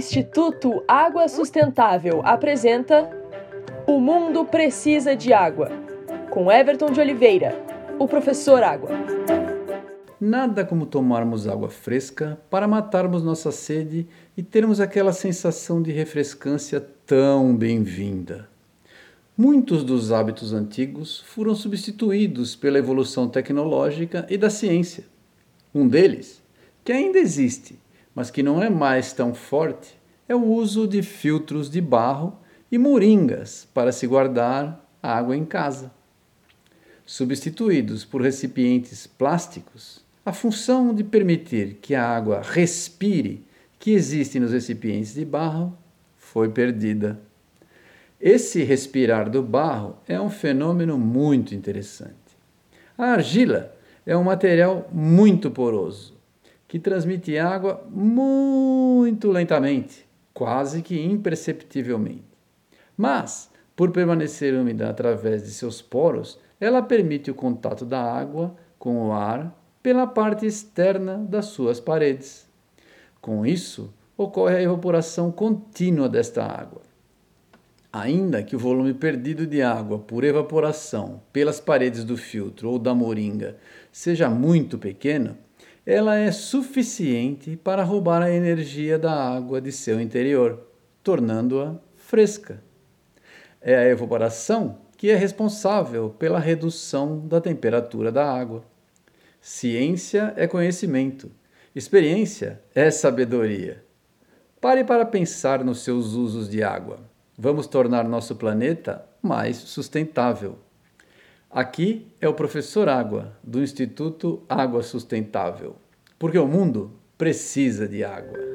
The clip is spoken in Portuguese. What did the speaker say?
Instituto Água Sustentável apresenta O Mundo Precisa de Água, com Everton de Oliveira, o professor Água. Nada como tomarmos água fresca para matarmos nossa sede e termos aquela sensação de refrescância tão bem-vinda. Muitos dos hábitos antigos foram substituídos pela evolução tecnológica e da ciência. Um deles, que ainda existe, mas que não é mais tão forte, é o uso de filtros de barro e moringas para se guardar água em casa. Substituídos por recipientes plásticos, a função de permitir que a água respire que existe nos recipientes de barro foi perdida. Esse respirar do barro é um fenômeno muito interessante. A argila é um material muito poroso que transmite água muito lentamente, quase que imperceptivelmente. Mas, por permanecer úmida através de seus poros, ela permite o contato da água com o ar pela parte externa das suas paredes. Com isso, ocorre a evaporação contínua desta água. Ainda que o volume perdido de água por evaporação pelas paredes do filtro ou da moringa seja muito pequeno, ela é suficiente para roubar a energia da água de seu interior, tornando-a fresca. É a evaporação que é responsável pela redução da temperatura da água. Ciência é conhecimento, experiência é sabedoria. Pare para pensar nos seus usos de água. Vamos tornar nosso planeta mais sustentável. Aqui é o professor Água, do Instituto Água Sustentável, porque o mundo precisa de água.